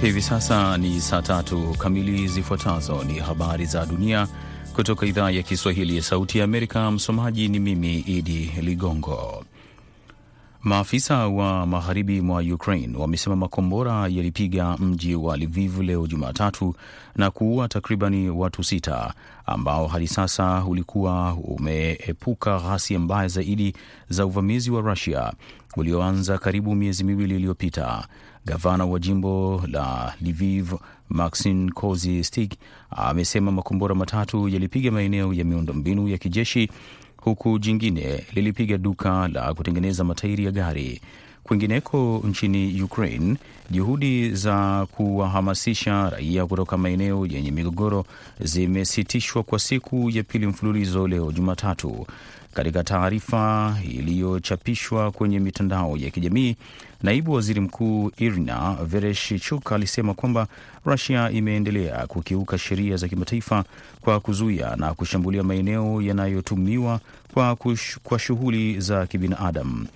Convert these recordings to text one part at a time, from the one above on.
Hivi sasa ni saa tatu kamili. Zifuatazo ni habari za dunia kutoka idhaa ya Kiswahili ya Sauti ya Amerika. Msomaji ni mimi Idi Ligongo. Maafisa wa magharibi mwa Ukraine wamesema makombora yalipiga mji wa Lviv leo Jumatatu na kuua takribani watu sita ambao hadi sasa ulikuwa umeepuka ghasia mbaya zaidi za uvamizi wa Rusia ulioanza karibu miezi miwili iliyopita. Gavana wa jimbo la Lviv Maxim Kozistik amesema makombora matatu yalipiga maeneo ya miundombinu ya kijeshi huku jingine lilipiga duka la kutengeneza matairi ya gari. Kwingineko nchini Ukraine, juhudi za kuwahamasisha raia kutoka maeneo yenye migogoro zimesitishwa kwa siku ya pili mfululizo leo Jumatatu. Katika taarifa iliyochapishwa kwenye mitandao ya kijamii, naibu waziri mkuu Irina Vereshchuk alisema kwamba Rusia imeendelea kukiuka sheria za kimataifa kwa kuzuia na kushambulia maeneo yanayotumiwa kwa, kwa shughuli za kibinadamu.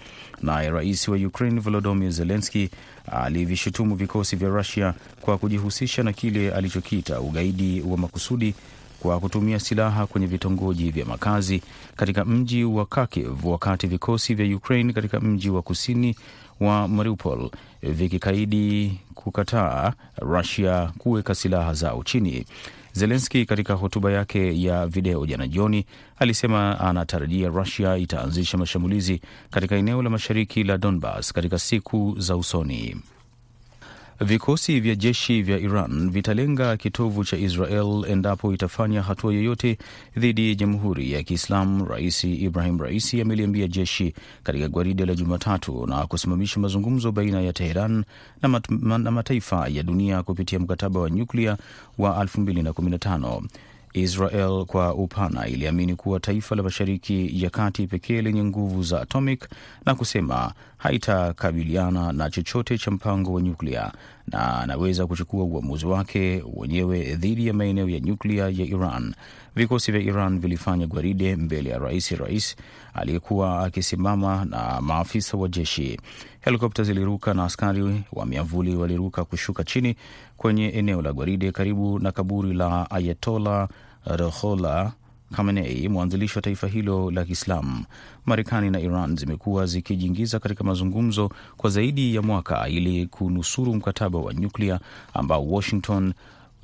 Naye rais wa Ukraine Volodymyr Zelensky alivishutumu vikosi vya Rusia kwa kujihusisha na kile alichokiita ugaidi wa makusudi kwa kutumia silaha kwenye vitongoji vya makazi katika mji wa Kharkiv, wakati vikosi vya Ukraine katika mji wa kusini wa Mariupol vikikaidi kukataa Rusia kuweka silaha zao chini. Zelenski katika hotuba yake ya video jana jioni alisema anatarajia Rusia itaanzisha mashambulizi katika eneo la mashariki la Donbas katika siku za usoni. Vikosi vya jeshi vya Iran vitalenga kitovu cha Israel endapo itafanya hatua yoyote dhidi ya Jamhuri ya Kiislamu. Rais Ibrahim Raisi ameliambia jeshi katika gwaride la Jumatatu na kusimamisha mazungumzo baina ya Teheran na, mat na mataifa ya dunia kupitia mkataba wa nyuklia wa 2015. Israel kwa upana iliamini kuwa taifa la Mashariki ya Kati pekee lenye nguvu za atomic na kusema haitakabiliana na chochote cha mpango wa nyuklia na anaweza kuchukua uamuzi wake wenyewe dhidi ya maeneo ya nyuklia ya Iran. Vikosi vya Iran vilifanya gwaride mbele ya rais rais aliyekuwa akisimama na maafisa wa jeshi. Helikopta ziliruka na askari wa miavuli waliruka kushuka chini kwenye eneo la gwaride karibu na kaburi la Ayatola Ruhollah Khamenei, mwanzilishi wa taifa hilo la Kiislamu. Marekani na Iran zimekuwa zikijiingiza katika mazungumzo kwa zaidi ya mwaka ili kunusuru mkataba wa nyuklia ambao Washington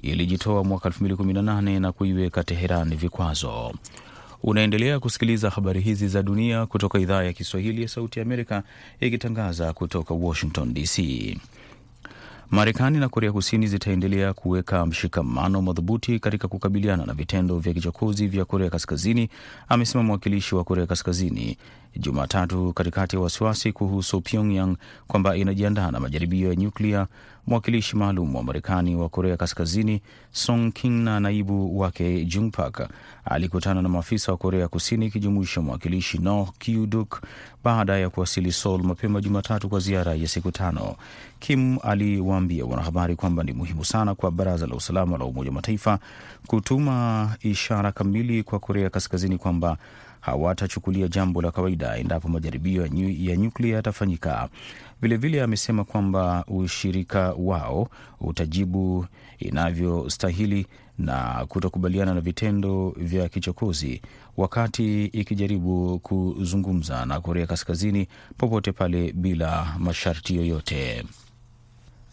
ilijitoa mwaka 2018 na kuiweka Teheran vikwazo. Unaendelea kusikiliza habari hizi za dunia kutoka idhaa ya Kiswahili ya Sauti ya Amerika ikitangaza kutoka Washington DC. Marekani na Korea Kusini zitaendelea kuweka mshikamano madhubuti katika kukabiliana na vitendo vya kichokozi vya Korea Kaskazini, amesema mwakilishi wa Korea Kaskazini Jumatatu, katikati ya wasiwasi kuhusu Pyongyang kwamba inajiandaa na majaribio ya nyuklia. Mwakilishi maalum wa Marekani wa Korea Kaskazini Song King na naibu wake Jung Pak alikutana na maafisa wa Korea Kusini ikijumuisha mwakilishi Noh Kyu-duk baada ya kuwasili Seoul mapema Jumatatu kwa ziara ya siku tano. Kim aliwaambia wanahabari kwamba ni muhimu sana kwa Baraza la Usalama la Umoja wa Mataifa kutuma ishara kamili kwa Korea Kaskazini kwamba hawatachukulia jambo la kawaida endapo majaribio ya nyuklia yatafanyika. Vilevile amesema kwamba ushirika wao utajibu inavyostahili na kutokubaliana na vitendo vya kichokozi wakati ikijaribu kuzungumza na Korea Kaskazini popote pale bila masharti yoyote.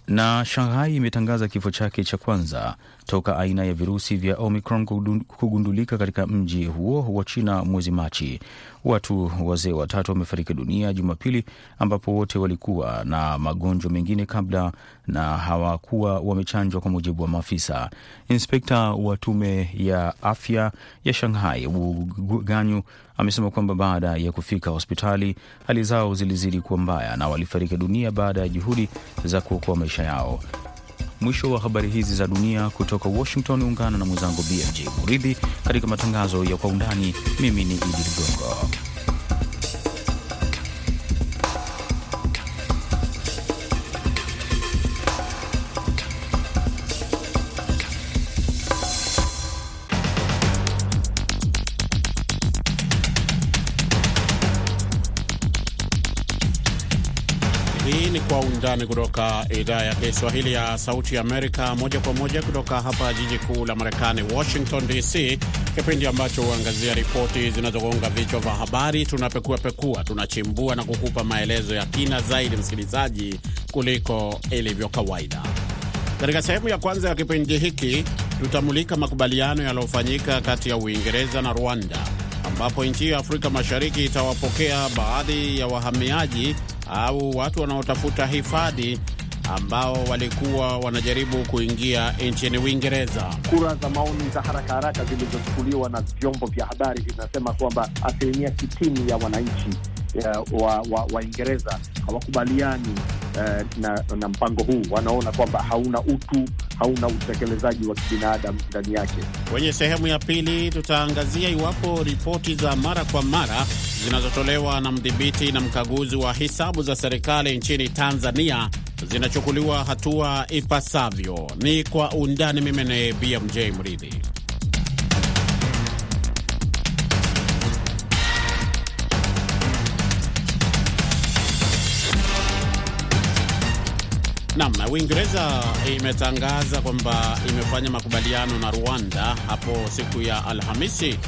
Na Shanghai imetangaza kifo chake cha kwanza toka aina ya virusi vya Omicron kugundulika katika mji huo wa China mwezi Machi. Watu wazee watatu wamefariki dunia Jumapili, ambapo wote walikuwa na magonjwa mengine kabla na hawakuwa wamechanjwa, kwa mujibu wa maafisa. Inspekta wa tume ya afya ya Shanghai Wu Ganyu amesema kwamba baada ya kufika hospitali hali zao zilizidi kuwa mbaya na walifariki dunia baada ya juhudi za kuokoa maisha yao. Mwisho wa habari hizi za dunia kutoka Washington. Ungana na mwenzangu BMJ Muridhi katika matangazo ya Kwa Undani. Mimi ni Idi Ligongo. Undani kutoka idhaa ya Kiswahili ya Sauti ya Amerika, moja kwa moja kutoka hapa jiji kuu la Marekani, Washington DC, kipindi ambacho huangazia ripoti zinazogonga vichwa vya habari. Tunapekuapekua, tunachimbua na kukupa maelezo ya kina zaidi, msikilizaji, kuliko ilivyo kawaida. Katika sehemu ya kwanza ya kipindi hiki tutamulika makubaliano yaliyofanyika kati ya Uingereza na Rwanda ambapo nchi ya Afrika Mashariki itawapokea baadhi ya wahamiaji au watu wanaotafuta hifadhi ambao walikuwa wanajaribu kuingia nchini Uingereza. Kura za maoni za haraka haraka zilizochukuliwa na vyombo vya habari zinasema kwamba asilimia sitini ya wananchi wa Waingereza wa hawakubaliani eh, na, na mpango huu. Wanaona kwamba hauna utu, hauna utekelezaji wa kibinadamu ndani yake. Kwenye sehemu ya pili tutaangazia iwapo ripoti za mara kwa mara zinazotolewa na mdhibiti na mkaguzi wa hisabu za serikali nchini Tanzania zinachukuliwa hatua ipasavyo. Ni kwa undani. Mimi ni BMJ Mridhi. Nam, Uingereza imetangaza kwamba imefanya makubaliano na Rwanda hapo siku ya Alhamisi,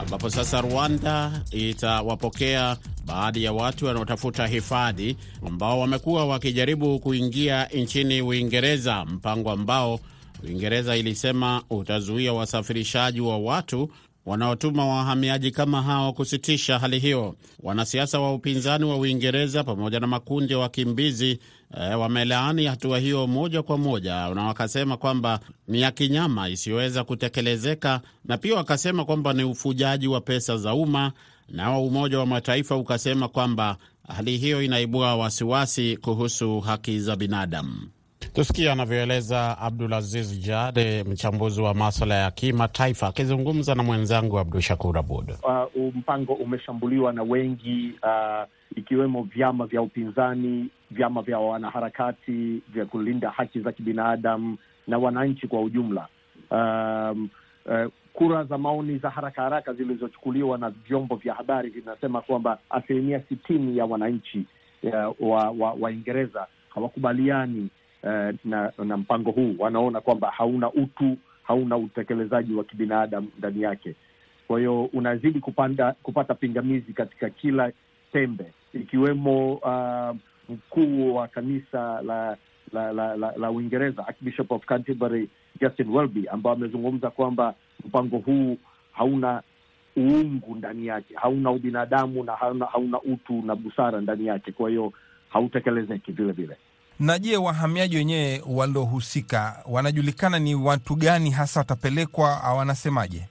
ambapo sasa Rwanda itawapokea baadhi ya watu wanaotafuta hifadhi ambao wamekuwa wakijaribu kuingia nchini Uingereza, mpango ambao Uingereza ilisema utazuia wasafirishaji wa watu wanaotuma wahamiaji kama hao kusitisha hali hiyo. Wanasiasa wa upinzani wa Uingereza pamoja na makundi ya wakimbizi e, wamelaani hatua hiyo moja kwa moja, na wakasema kwamba ni ya kinyama isiyoweza kutekelezeka, na pia wakasema kwamba ni ufujaji wa pesa za umma. Nao Umoja wa Mataifa ukasema kwamba hali hiyo inaibua wasiwasi kuhusu haki za binadamu. Tusikia anavyoeleza Abdulaziz Jade, mchambuzi wa maswala ya kimataifa, akizungumza na mwenzangu Abdu Shakur Abud. Uh, mpango umeshambuliwa na wengi uh, ikiwemo vyama vya upinzani, vyama vya wanaharakati vya kulinda haki za kibinadamu na wananchi kwa ujumla. Um, uh, kura za maoni za haraka haraka zilizochukuliwa na vyombo vya habari vinasema kwamba asilimia sitini ya wananchi uh, Waingereza wa, wa hawakubaliani Uh, na, na mpango huu. Wanaona kwamba hauna utu, hauna utekelezaji wa kibinadamu ndani yake. Kwa hiyo unazidi kupanda, kupata pingamizi katika kila pembe, ikiwemo uh, mkuu wa kanisa la la la, la, la Uingereza Archbishop of Canterbury Justin Welby, ambao amezungumza kwamba mpango huu hauna uungu ndani yake, hauna ubinadamu na hauna, hauna utu na busara ndani yake, kwa hiyo hautekelezeki vile vile na je, wahamiaji wenyewe waliohusika wanajulikana ni watu gani hasa watapelekwa au wanasemaje?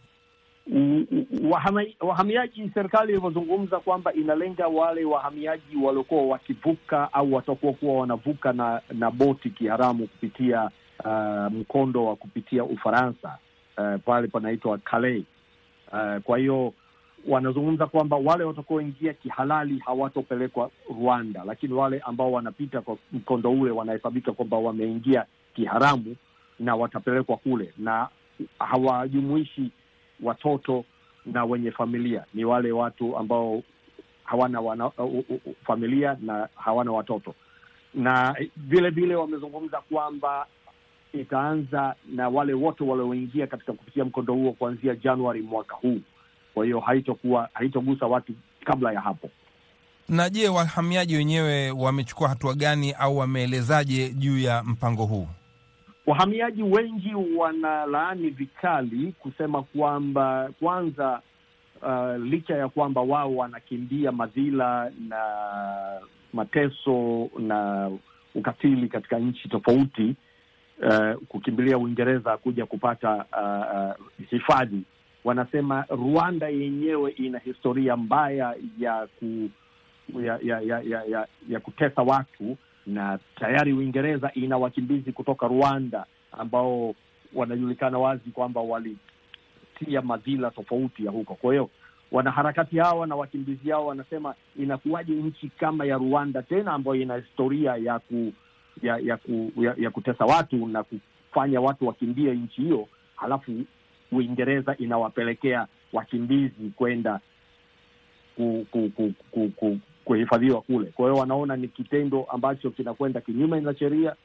Wahamiaji, serikali ilivyozungumza kwamba inalenga wale wahamiaji waliokuwa wakivuka au watakuwa kuwa wanavuka na na boti kiharamu kupitia uh, mkondo wa kupitia Ufaransa uh, pale panaitwa Calais. Uh, kwa hiyo wanazungumza kwamba wale watakaoingia kihalali hawatopelekwa Rwanda, lakini wale ambao wanapita kwa mkondo ule wanahesabika kwamba wameingia kiharamu na watapelekwa kule, na hawajumuishi watoto na wenye familia. Ni wale watu ambao hawana wana, uh, uh, uh, familia na hawana watoto, na vile vile wamezungumza kwamba itaanza na wale wote walioingia katika kupitia mkondo huo kuanzia Januari mwaka huu kwa hiyo haitokuwa haitogusa watu kabla ya hapo. Na je, wahamiaji wenyewe wamechukua hatua gani au wameelezaje juu ya mpango huu? Wahamiaji wengi wanalaani vikali kusema kwamba kwanza, uh, licha ya kwamba wao wanakimbia madhila na mateso na ukatili katika nchi tofauti, uh, kukimbilia Uingereza kuja kupata hifadhi uh, hifadhi wanasema Rwanda yenyewe ina historia mbaya ya ku ya ya ya, ya, ya, ya kutesa watu, na tayari Uingereza ina wakimbizi kutoka Rwanda ambao wanajulikana wazi kwamba walitia madhila tofauti ya huko. Kwa hiyo wanaharakati hawa na wakimbizi hao wanasema inakuwaje nchi kama ya Rwanda tena ambayo ina historia ya ku ya ya, ku, ya, ya kutesa watu na kufanya watu wakimbie nchi hiyo, halafu Uingereza inawapelekea wakimbizi kwenda ku, ku, ku, ku, ku, kuhifadhiwa kule. Kwa hiyo wanaona ni kitendo ambacho kinakwenda kinyume na sheria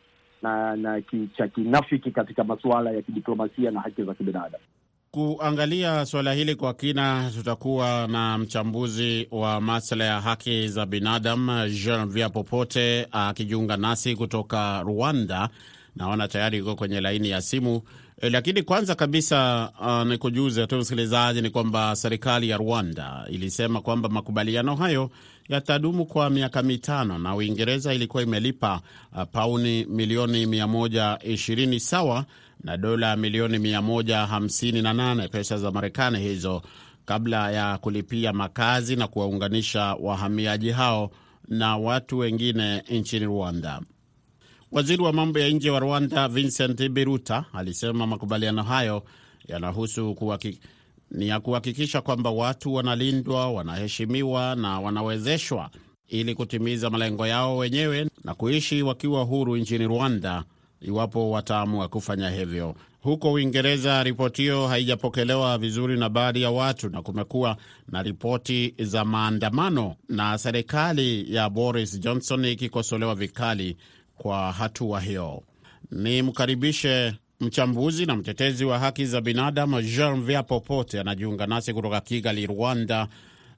na na cha kinafiki katika masuala ya kidiplomasia na haki za kibinadamu. Kuangalia suala hili kwa kina, tutakuwa na mchambuzi wa masuala ya haki za binadamu Jeanvia Popote akijiunga nasi kutoka Rwanda. Naona tayari iko kwenye laini ya simu e, lakini kwanza kabisa uh, ni kujuze tu msikilizaji ni kwamba serikali ya Rwanda ilisema kwamba makubaliano hayo yatadumu kwa miaka mitano na Uingereza ilikuwa imelipa uh, pauni milioni 120 sawa na dola milioni 158 pesa za Marekani hizo kabla ya kulipia makazi na kuwaunganisha wahamiaji hao na watu wengine nchini Rwanda. Waziri wa mambo ya nje wa Rwanda Vincent Biruta alisema makubaliano hayo yanahusu kuwaki, ni ya kuhakikisha kwamba watu wanalindwa, wanaheshimiwa na wanawezeshwa ili kutimiza malengo yao wenyewe na kuishi wakiwa huru nchini Rwanda iwapo wataamua kufanya hivyo. Huko Uingereza, ripoti hiyo haijapokelewa vizuri na baadhi ya watu na kumekuwa na ripoti za maandamano na serikali ya Boris Johnson ikikosolewa vikali kwa hatua hiyo. Ni mkaribishe mchambuzi na mtetezi wa haki za binadamu Janvier Popote anajiunga nasi kutoka Kigali, Rwanda.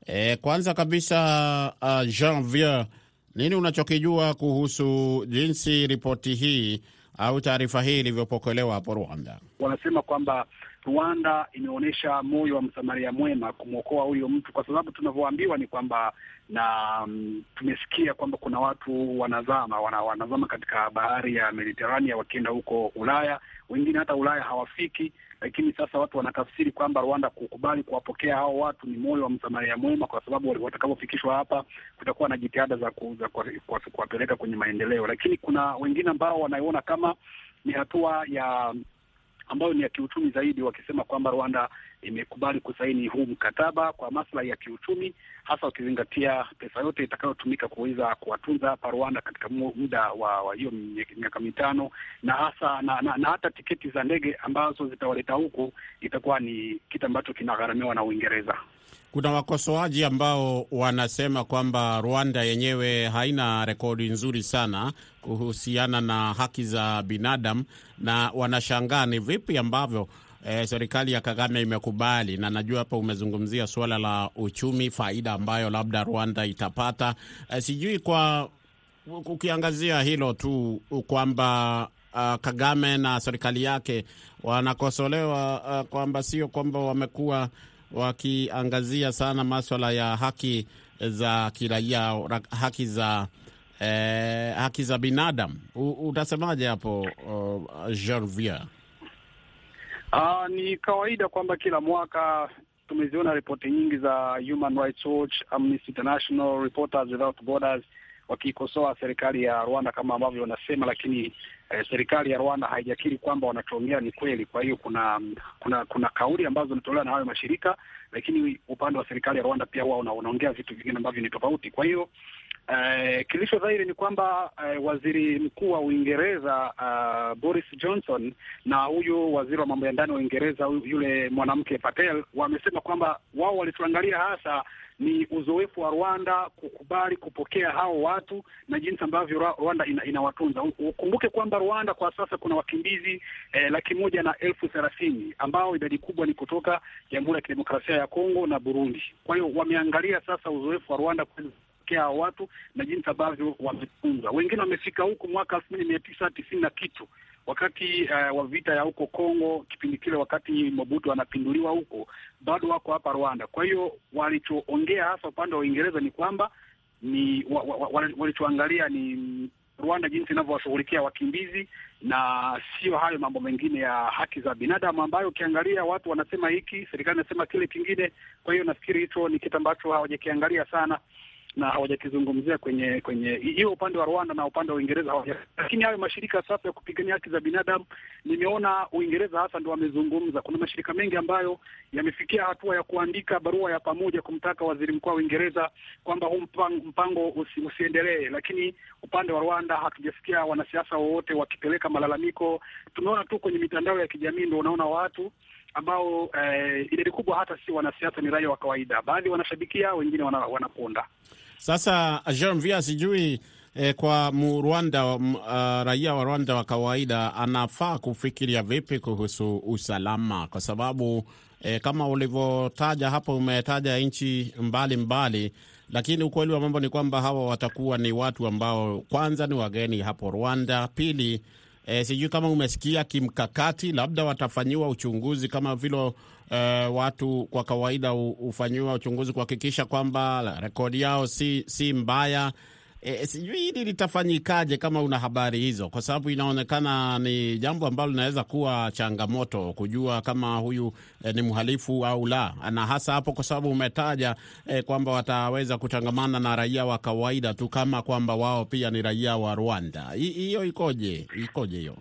E, kwanza kabisa uh, Janvier, nini unachokijua kuhusu jinsi ripoti hii au taarifa hii ilivyopokelewa hapo Rwanda? Wanasema kwamba Rwanda imeonyesha moyo wa msamaria mwema kumwokoa huyo mtu, kwa sababu tunavyoambiwa ni kwamba na um, tumesikia kwamba kuna watu wanazama wana, wanazama katika bahari ya Mediterania wakienda huko Ulaya, wengine hata Ulaya hawafiki. Lakini sasa watu wanatafsiri kwamba Rwanda kukubali kuwapokea hao watu ni moyo wa msamaria mwema, kwa sababu watakapofikishwa hapa kutakuwa na jitihada za kuwapeleka kwenye maendeleo. Lakini kuna wengine ambao wanaiona kama ni hatua ya ambayo ni ya kiuchumi zaidi, wakisema kwamba Rwanda imekubali kusaini huu mkataba kwa maslahi ya kiuchumi, hasa ukizingatia pesa yote itakayotumika kuweza kuwatunza hapa Rwanda katika muda wa hiyo miaka mitano, na hasa na, na, na hata tiketi za ndege ambazo zitawaleta huku itakuwa ni kitu ambacho kinagharamiwa na Uingereza. Kuna wakosoaji ambao wanasema kwamba Rwanda yenyewe haina rekodi nzuri sana kuhusiana na haki za binadamu, na wanashangaa ni vipi ambavyo eh, serikali ya Kagame imekubali. Na najua hapa umezungumzia suala la uchumi, faida ambayo labda Rwanda itapata. Eh, sijui kwa ukiangazia hilo tu kwamba uh, Kagame na serikali yake wanakosolewa uh, kwamba sio kwamba wamekuwa wakiangazia sana maswala ya haki za kiraia, haki za eh, haki za binadamu. Utasemaje hapo uh, Janvier? Uh, ni kawaida kwamba kila mwaka tumeziona ripoti nyingi za Human Rights Watch, Amnesty International, Reporters Without Borders wakiikosoa serikali ya Rwanda kama ambavyo wanasema, lakini eh, serikali ya Rwanda haijakiri kwamba wanachoongea ni kweli. Kwa hiyo kuna kuna kuna kauli ambazo zinatolewa na hayo mashirika, lakini upande wa serikali ya Rwanda pia wao wanaongea vitu vingine ambavyo ni tofauti. Kwa hiyo eh, kilicho dhahiri ni kwamba eh, waziri mkuu wa Uingereza uh, Boris Johnson na huyu waziri wa mambo ya ndani wa Uingereza yule mwanamke Patel wamesema kwamba wao walituangalia hasa ni uzoefu wa Rwanda kukubali kupokea hao watu na jinsi ambavyo Rwanda ina, inawatunza. Ukumbuke kwamba Rwanda kwa sasa kuna wakimbizi eh, laki moja na elfu thelathini ambao idadi kubwa ni kutoka Jamhuri ya Kidemokrasia ya Kongo na Burundi. Kwa hiyo wameangalia sasa uzoefu wa Rwanda kupokea hao watu na jinsi ambavyo wametunza. Wengine wamefika huku mwaka elfu moja mia tisa tisini na kitu wakati uh, wa vita ya huko Kongo, kipindi kile wakati Mobutu anapinduliwa huko, bado wako hapa Rwanda. Kwa hiyo walichoongea hasa upande wa Uingereza ni kwamba ni wa, wa, wa, walichoangalia ni Rwanda jinsi inavyowashughulikia wakimbizi na sio hayo mambo mengine ya haki za binadamu, ambayo ukiangalia watu wanasema hiki, serikali inasema kile kingine. Kwa hiyo nafikiri hicho ni kitu ambacho hawajakiangalia sana na hawajakizungumzia kwenye kwenye hiyo upande wa Rwanda na upande wa Uingereza hawaja. Lakini hayo mashirika sasa ya kupigania haki za binadamu, nimeona Uingereza hasa ndio wamezungumza. Kuna mashirika mengi ambayo yamefikia hatua ya kuandika barua ya pamoja kumtaka waziri mkuu wa Uingereza kwamba huu mpango, usi, usiendelee. Lakini upande wa Rwanda hatujasikia wanasiasa wowote wakipeleka malalamiko. Tumeona tu kwenye mitandao ya kijamii ndio unaona watu ambao eh, idadi kubwa hata si wanasiasa, ni raia wa kawaida. Baadhi wanashabikia, wengine wana, wanaponda Sasa Janvier, sijui eh, kwa Rwanda uh, raia wa Rwanda wa kawaida anafaa kufikiria vipi kuhusu usalama, kwa sababu eh, kama ulivyotaja hapo, umetaja nchi mbalimbali, lakini ukweli wa mambo ni kwamba hawa watakuwa ni watu ambao kwanza ni wageni hapo Rwanda, pili E, sijui kama umesikia kimkakati, labda watafanyiwa uchunguzi kama vile e, watu kwa kawaida hufanyiwa uchunguzi kuhakikisha kwamba rekodi yao si, si mbaya. E, sijui hili litafanyikaje kama una habari hizo, kwa sababu inaonekana ni jambo ambalo linaweza kuwa changamoto kujua kama huyu e, ni mhalifu au la, na hasa hapo kwa sababu umetaja e, kwamba wataweza kutangamana na raia wa kawaida tu kama kwamba wao pia ni raia wa Rwanda. Hiyo ikoje? Ikoje hiyo?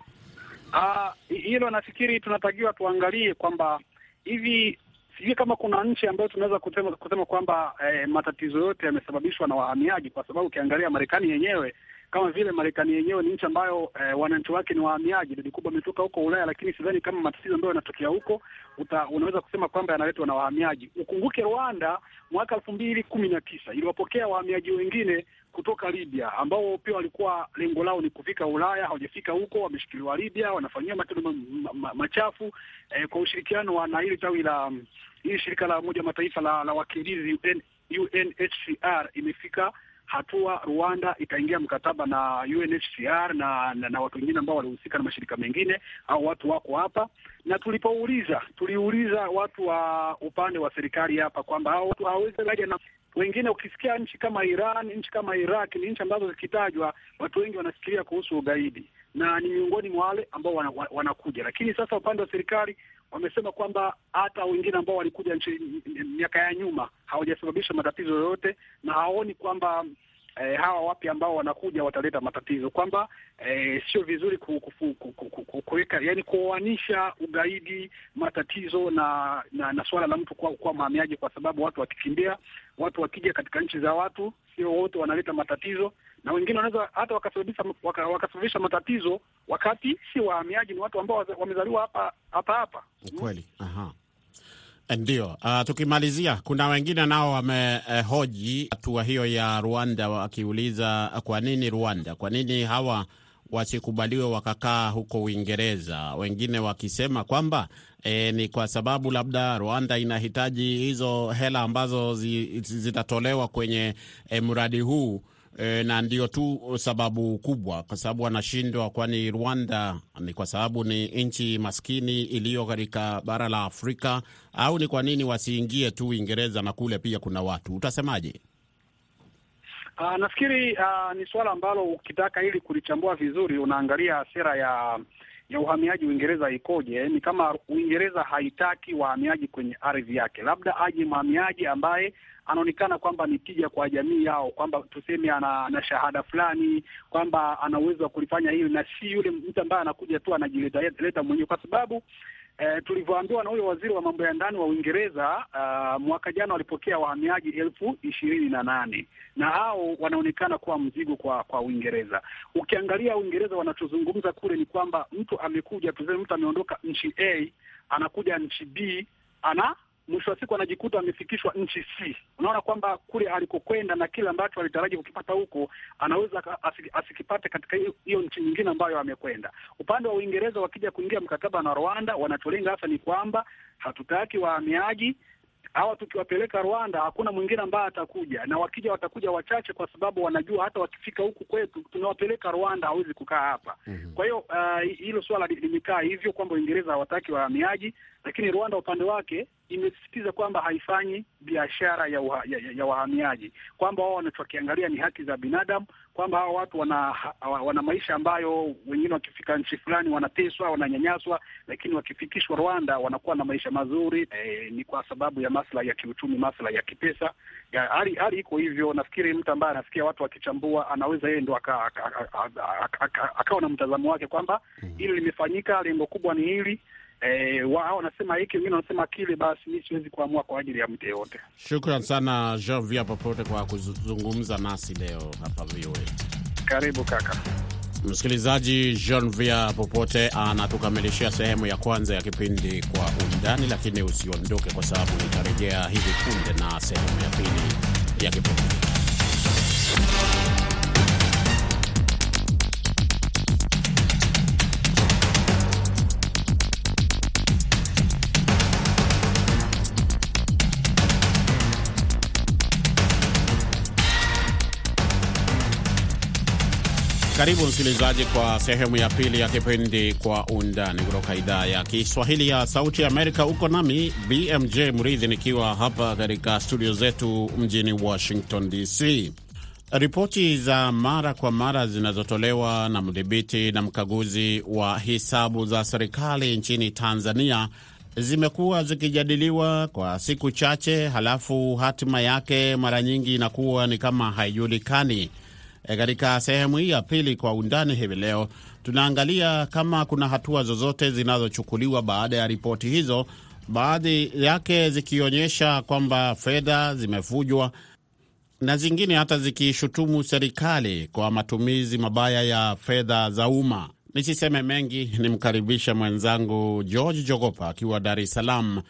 Hilo uh, nafikiri tunatakiwa tuangalie kwamba hivi sijui kama kuna nchi ambayo tunaweza kusema, kusema kwamba eh, matatizo yote yamesababishwa na wahamiaji, kwa sababu ukiangalia Marekani yenyewe kama vile Marekani yenyewe ni nchi ambayo eh, wananchi wake ni wahamiaji, idadi kubwa ametoka huko Ulaya, lakini sidhani kama matatizo ambayo yanatokea huko uta, unaweza kusema kwamba yanaletwa na wahamiaji. Ukumbuke Rwanda mwaka elfu mbili kumi na tisa iliwapokea wahamiaji wengine kutoka Libya ambao pia walikuwa lengo lao ni kufika Ulaya, hawajafika huko, wameshikiliwa Libya, wanafanyia matendo ma, ma, machafu eh, kwa ushirikiano na hili tawi la hili shirika la Umoja Mataifa la, la wakimbizi UN, UNHCR imefika hatua Rwanda ikaingia mkataba na UNHCR na, na, na watu wengine ambao walihusika na mashirika mengine au watu wako hapa, na tulipouliza tuliuliza watu wa upande wa serikali hapa kwamba hao watu hawawezi kaja na wengine. Ukisikia nchi kama Iran, nchi kama Iraq ni nchi ambazo zikitajwa watu wengi wanafikiria kuhusu ugaidi na ni miongoni mwa wale ambao wana, wanakuja. Lakini sasa upande wa serikali wamesema kwamba hata wengine ambao walikuja nchi miaka ya nyuma hawajasababisha matatizo yoyote, na hawaoni kwamba eh, hawa wapya ambao wanakuja wataleta matatizo, kwamba eh, sio vizuri kuweka yani kuoanisha ugaidi, matatizo na na, na suala la mtu kuwa, kuwa mhamiaji, kwa sababu watu wakikimbia, watu wakija katika nchi za watu, sio wote wanaleta matatizo na wengine wanaweza hata wakasababisha waka, wakasababisha matatizo wakati si wahamiaji, ni watu ambao wamezaliwa hapa hapa hapa. Kweli, aha. Ndio. Uh, tukimalizia, kuna wengine nao wamehoji hatua hiyo ya Rwanda wakiuliza kwa nini Rwanda, kwa nini hawa wasikubaliwe wakakaa huko Uingereza, wengine wakisema kwamba e, ni kwa sababu labda Rwanda inahitaji hizo hela ambazo zi, zitatolewa kwenye e, mradi huu e, na ndio tu sababu kubwa, kwa sababu wanashindwa. Kwani Rwanda ni kwa sababu ni nchi maskini iliyo katika bara la Afrika, au ni kwa nini wasiingie tu Uingereza na kule pia kuna watu? Utasemaje? Uh, nafikiri uh, ni suala ambalo ukitaka ili kulichambua vizuri unaangalia sera ya ya uhamiaji Uingereza ikoje. Ni kama Uingereza haitaki wahamiaji kwenye ardhi yake, labda aje mhamiaji ambaye anaonekana kwamba ni tija kwa jamii yao, kwamba tuseme ana, ana shahada fulani, kwamba ana uwezo wa kulifanya hili, na si yule mtu ambaye anakuja tu anajileta mwenyewe, kwa sababu eh, tulivyoambiwa na huyo waziri wa mambo ya ndani wa Uingereza uh, mwaka jana walipokea wahamiaji elfu ishirini na nane na hao wanaonekana kuwa mzigo kwa kwa Uingereza. Ukiangalia Uingereza wanachozungumza kule ni kwamba mtu amekuja, tuseme mtu ameondoka nchi A anakuja nchi B ana mwisho wa siku anajikuta amefikishwa nchi C. Unaona kwamba kule alikokwenda na kile ambacho alitaraji kukipata huko anaweza asikipate katika hiyo nchi nyingine ambayo amekwenda. Upande wa Uingereza wakija kuingia mkataba na Rwanda, wanacholenga hasa ni kwamba hatutaki wahamiaji hawa tukiwapeleka Rwanda hakuna mwingine ambaye atakuja, na wakija watakuja wachache, kwa sababu wanajua hata wakifika huku kwetu tunawapeleka Rwanda, hawezi kukaa hapa. mm -hmm. Kwa hiyo uh, hilo swala limekaa hivyo kwamba Uingereza hawataki wahamiaji, lakini Rwanda upande wake imesisitiza kwamba haifanyi biashara ya, ya, ya, ya wahamiaji, kwamba wao wanachokiangalia ni haki za binadamu, kwamba hawa watu wana, wana maisha ambayo wengine wakifika nchi fulani wanateswa, wananyanyaswa, lakini wakifikishwa Rwanda wanakuwa na maisha mazuri. E, ni kwa sababu ya maslahi ya kiuchumi, maslahi ya kipesa. Hali hali iko hivyo. Nafikiri mtu ambaye anasikia watu wakichambua anaweza yeye ndo akawa na mtazamo wake kwamba hili limefanyika, lengo kubwa ni hili E, wao wanasema hiki, wengine wanasema kile, basi mi siwezi kuamua kwa ajili ya mtu yeyote. Shukran sana Janvier Popote kwa kuzungumza nasi leo hapa VOA. Karibu kaka msikilizaji. Janvier Popote anatukamilishia sehemu ya kwanza ya kipindi Kwa Undani, lakini usiondoke, kwa sababu nitarejea hivi punde na sehemu ya pili ya kipindi. Karibu msikilizaji kwa sehemu ya pili ya kipindi Kwa Undani kutoka idhaa ya Kiswahili ya Sauti ya Amerika. Uko nami BMJ Mridhi nikiwa hapa katika studio zetu mjini Washington DC. Ripoti za mara kwa mara zinazotolewa na mdhibiti na mkaguzi wa hisabu za serikali nchini Tanzania zimekuwa zikijadiliwa kwa siku chache, halafu hatima yake mara nyingi inakuwa ni kama haijulikani. E, katika sehemu hii ya pili kwa undani hivi leo tunaangalia kama kuna hatua zozote zinazochukuliwa baada ya ripoti hizo, baadhi yake zikionyesha kwamba fedha zimefujwa na zingine hata zikishutumu serikali kwa matumizi mabaya ya fedha za umma. Nisiseme mengi, nimkaribisha mwenzangu George Jogopa akiwa Dar es Salaam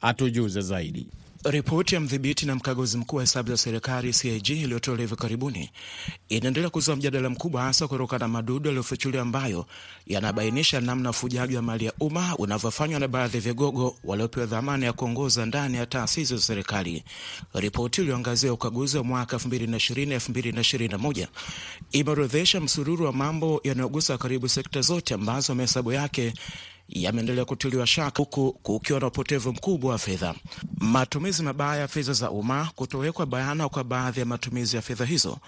atujuze zaidi. Ripoti ya mdhibiti na mkaguzi mkuu wa hesabu za serikali CAG iliyotolewa hivi karibuni inaendelea kuzua mjadala mkubwa, hasa kutokana na madudu yaliyofichuliwa ambayo yanabainisha namna ufujaji wa mali ya umma unavyofanywa na baadhi ya vigogo waliopewa dhamana ya kuongoza ndani ya taasisi za serikali. Ripoti iliyoangazia ukaguzi wa mwaka 2020-2021 imeorodhesha msururu wa mambo yanayogusa karibu sekta zote ambazo mahesabu yake yameendelea kutiliwa shaka huku kukiwa na upotevu mkubwa wa fedha, matumizi mabaya ya fedha za umma, kutowekwa bayana kwa baadhi ya matumizi ya fedha hizo,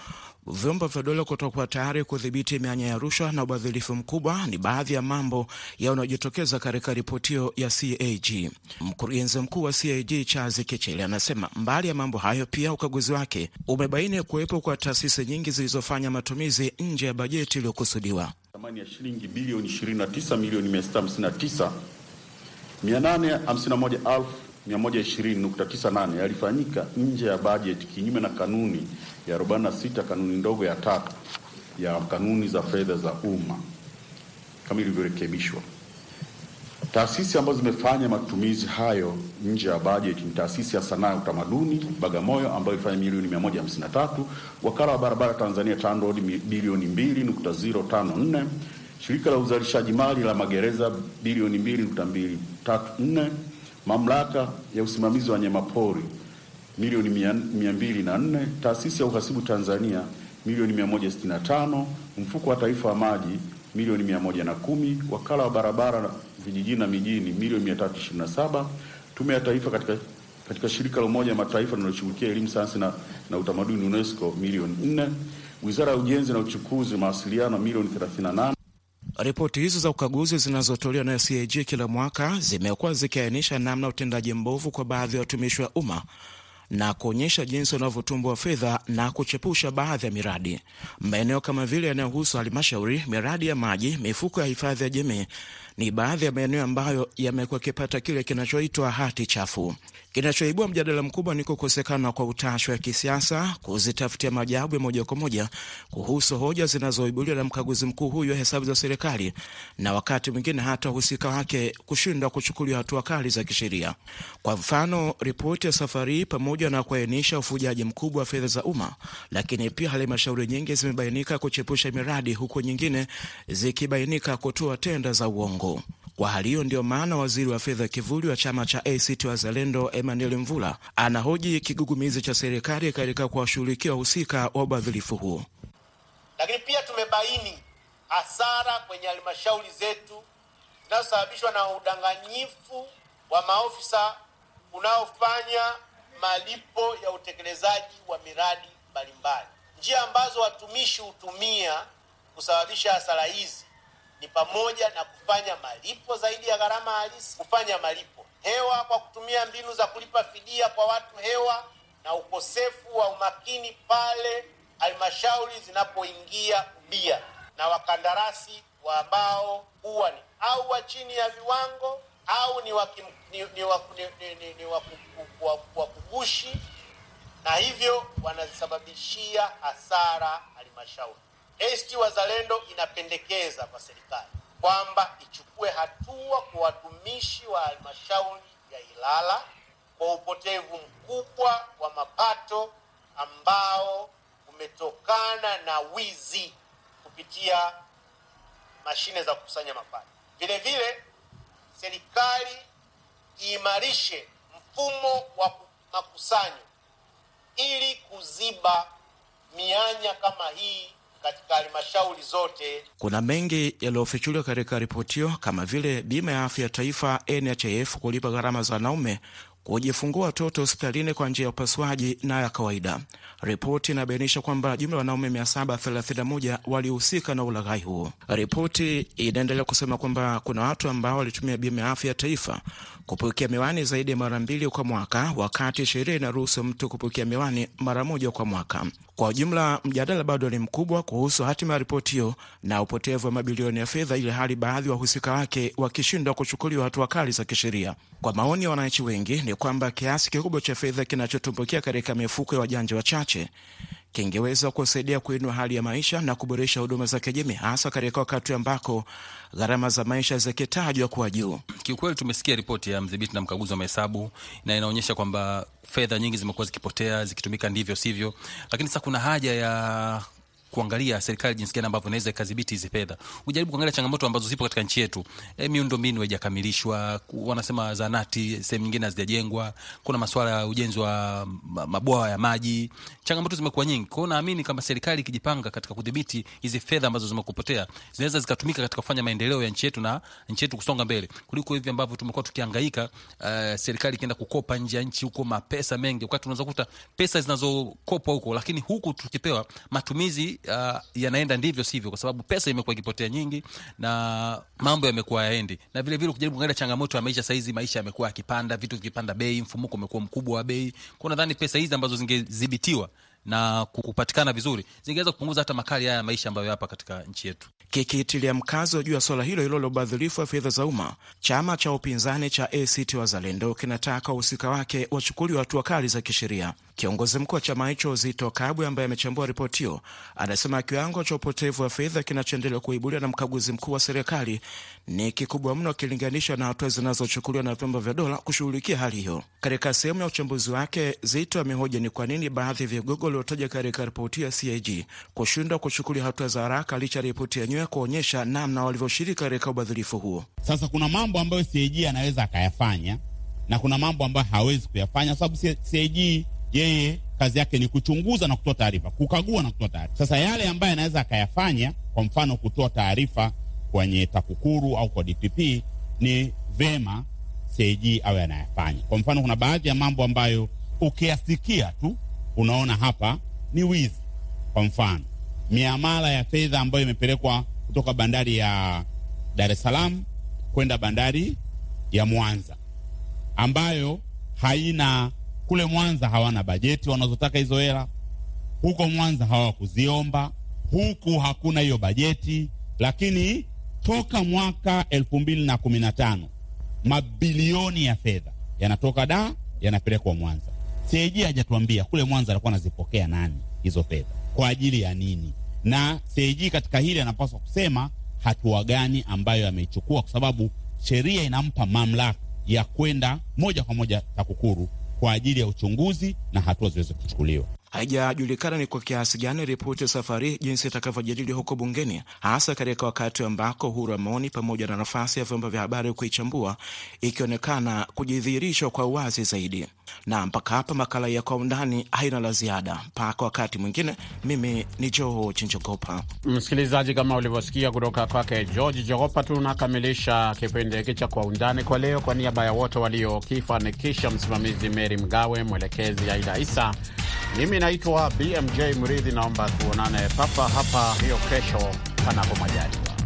vyombo vya dola kutokuwa tayari kudhibiti mianya ya rushwa na ubadhilifu mkubwa ni baadhi ya mambo yanayojitokeza katika ripoti hiyo ya CAG. Mkurugenzi mkuu wa CAG Charles Kichele anasema mbali ya mambo hayo, pia ukaguzi wake umebaini kuwepo kwa taasisi nyingi zilizofanya matumizi nje ya bajeti iliyokusudiwa thamani ya shilingi bilioni 29 milioni 659 851,120.98 yalifanyika nje ya bajeti kinyume na kanuni ya 46 kanuni ndogo ya tatu ya kanuni za fedha za umma kama ilivyorekebishwa. Taasisi ambazo zimefanya matumizi hayo nje ya bajeti ni taasisi ya sanaa ya utamaduni Bagamoyo ambayo ilifanya milioni 153, wakala wa barabara Tanzania TANROADS bilioni 2.054, shirika la uzalishaji mali la magereza bilioni 2.234, mamlaka ya usimamizi wa wanyamapori milioni 204, taasisi ya uhasibu Tanzania milioni 165, mfuko wa taifa wa maji milioni 110, wakala wa barabara vijijini na mijini milioni 327, tume ya taifa katika, katika shirika la Umoja wa Mataifa linaloshughulikia elimu, sayansi na, na utamaduni UNESCO milioni 4, wizara ya ujenzi na uchukuzi mawasiliano milioni 38. Ripoti hizo za ukaguzi zinazotolewa na CAG kila mwaka zimekuwa zikiainisha namna utendaji mbovu kwa baadhi ya watumishi wa umma na kuonyesha jinsi wanavyotumbua fedha na kuchepusha baadhi ya miradi. Maeneo kama vile yanayohusu halmashauri, miradi ya maji, mifuko ya hifadhi ya jamii ni baadhi ya maeneo ambayo yamekuwa yakipata kile kinachoitwa hati chafu. Kinachoibua mjadala mkubwa ni kukosekana kwa utashi wa kisiasa kuzitafutia majawabu ya moja kwa moja kuhusu hoja zinazoibuliwa na mkaguzi mkuu huyu wa hesabu za serikali, na wakati mwingine hata wahusika wake kushindwa kuchukuliwa hatua kali za kisheria. Kwa mfano, ripoti ya safari pamoja na kuainisha ufujaji mkubwa wa fedha za umma, lakini pia halmashauri nyingi zimebainika kuchepusha miradi, huku nyingine zikibainika kutoa tenda za uongo. Kwa hali hiyo ndiyo maana waziri wa fedha kivuli wa chama cha ACT Wazalendo Emmanuel Mvula anahoji kigugumizi cha serikali katika kuwashughulikia wahusika wa ubadhilifu huo. Lakini pia tumebaini hasara kwenye halmashauri zetu zinazosababishwa na udanganyifu wa maofisa unaofanya malipo ya utekelezaji wa miradi mbalimbali. Njia ambazo watumishi hutumia kusababisha hasara hizi ni pamoja na kufanya malipo zaidi ya gharama halisi, kufanya malipo hewa kwa kutumia mbinu za kulipa fidia kwa watu hewa, na ukosefu wa umakini pale halmashauri zinapoingia ubia na wakandarasi wa ambao huwa ni au wa chini ya viwango au ni wakugushi, na hivyo wanazisababishia hasara halmashauri. ACT Wazalendo inapendekeza kwa serikali kwamba ichukue hatua kwa watumishi wa halmashauri ya Ilala kwa upotevu mkubwa wa mapato ambao umetokana na wizi kupitia mashine za kukusanya mapato. Vile vile, serikali iimarishe mfumo wa makusanyo ili kuziba mianya kama hii katika halmashauri zote. Kuna mengi yaliyofichuliwa katika ripoti hiyo kama vile bima ya afya ya taifa NHIF kulipa gharama za wanaume kujifungua watoto hospitalini kwa njia ya upasuaji na ya kawaida. Ripoti inabainisha kwamba jumla ya wanaume 731 walihusika na ulaghai huo. Ripoti inaendelea kusema kwamba kuna watu ambao walitumia bima ya afya ya taifa kupokea miwani zaidi ya mara mbili kwa mwaka, wakati sheria inaruhusu mtu kupokea miwani mara moja kwa mwaka. Kwa ujumla, mjadala bado ni mkubwa kuhusu hatima ya ripoti hiyo na upotevu wa mabilioni ya fedha, ili hali baadhi wahusika wake wakishindwa kuchukuliwa hatua kali za kisheria. Kwa maoni ya wananchi wengi ni kwamba kiasi kikubwa cha fedha kinachotumbukia katika mifuko ya wajanja wachache kingeweza kusaidia kuinua hali ya maisha na kuboresha huduma za kijamii, hasa katika wakati ambako gharama za maisha zikitajwa kuwa juu. Kiukweli tumesikia ripoti ya mdhibiti na mkaguzi wa mahesabu na inaonyesha kwamba fedha nyingi zimekuwa zikipotea zikitumika ndivyo sivyo, lakini sasa kuna haja ya kuangalia serikali jinsi gani ambavyo inaweza ikadhibiti hizi fedha. Ujaribu kuangalia changamoto ambazo zipo katika nchi yetu. E, miundombinu haijakamilishwa, wanasema zanati sehemu nyingine hazijajengwa, kuna masuala ya ujenzi wa mabwawa ya maji, changamoto zimekuwa nyingi. Kwa hiyo naamini kama serikali ikijipanga katika kudhibiti hizi fedha ambazo zimekupotea, zinaweza zikatumika katika kufanya maendeleo ya nchi yetu na nchi yetu kusonga mbele, kuliko hivi ambavyo tumekuwa tukihangaika, uh, serikali ikienda kukopa nje ya nchi huko mapesa mengi, wakati unaweza kukuta pesa zinazokopwa huko, lakini huku tukipewa matumizi Uh, yanaenda ndivyo sivyo, kwa sababu pesa imekuwa ikipotea nyingi na mambo yamekuwa yaendi, na vile vile kuangalia changamoto ya maisha. Saizi maisha yamekuwa yakipanda, vitu vikipanda bei, mfumuko umekuwa mkubwa wa bei. Kwa nadhani pesa hizi ambazo zingedhibitiwa na kupatikana vizuri zingeweza kupunguza hata makali haya ya maisha ambayo hapa katika nchi yetu. Kikitilia mkazo juu ya swala hilo hilo la ubadhirifu wa fedha za umma, chama cha upinzani cha ACT Wazalendo kinataka wahusika wake wachukuliwa hatua kali za kisheria. Kiongozi mkuu wa chama hicho Zito Kabwe, ambaye amechambua ripoti hiyo, anasema kiwango cha upotevu wa fedha kinachoendelea kuibuliwa na mkaguzi mkuu wa serikali ni kikubwa mno kilinganishwa na hatua zinazochukuliwa na vyombo vya dola kushughulikia hali hiyo. Katika sehemu ya uchambuzi wake, Zito amehoja ni kwa nini baadhi ya vigogo waliotaja katika ripoti ya CAG kushindwa kuchukulia hatua za haraka licha ya ripoti yenyewe kuonyesha namna walivyoshiriki katika ubadhirifu huo. Sasa kuna mambo ambayo CAG anaweza akayafanya na kuna mambo ambayo hawezi kuyafanya, sababu CAG yeye kazi yake ni kuchunguza na kutoa taarifa, kukagua na kutoa taarifa. Sasa yale ambayo anaweza akayafanya, kwa mfano kutoa taarifa kwenye TAKUKURU au kwa DPP, ni vema CAG awe anayafanya. Kwa mfano, kuna baadhi ya mambo ambayo ukiyasikia tu unaona hapa ni wizi. Kwa mfano, miamala ya fedha ambayo imepelekwa kutoka bandari ya Dar es Salaam kwenda bandari ya Mwanza ambayo haina kule Mwanza hawana bajeti wanazotaka hizo hela, huko Mwanza hawakuziomba, huku hakuna hiyo bajeti. Lakini toka mwaka elfu mbili na kumi na tano mabilioni ya fedha yanatoka da yanapelekwa Mwanza. CAG hajatuambia kule Mwanza alikuwa anazipokea nani hizo fedha, kwa ajili ya nini, na CAG katika hili anapaswa kusema hatua gani ambayo ameichukua, kwa sababu sheria inampa mamlaka ya kwenda moja kwa moja TAKUKURU kwa ajili ya uchunguzi na hatua ziweze kuchukuliwa. Haijajulikana ni kwa kiasi gani ripoti ya safari jinsi itakavyojadili huko bungeni, hasa katika wakati ambako uhuru wa maoni pamoja na nafasi ya vyombo vya habari kuichambua ikionekana kujidhihirishwa kwa uwazi zaidi. Na mpaka hapa makala ya Kwa Undani haina la ziada. Mpaka wakati mwingine, mimi ni Joo Chinchogopa. Msikilizaji, kama ulivyosikia kutoka kwake George Jogopa, tunakamilisha kipindi hiki cha Kwa Undani kwa leo. Kwa niaba ya wote waliokifanikisha, msimamizi Meri Mgawe, mwelekezi Aida Isa, naitwa BMJ Mridhi. Naomba tuonane papa hapa hiyo kesho, panapo majaliwa.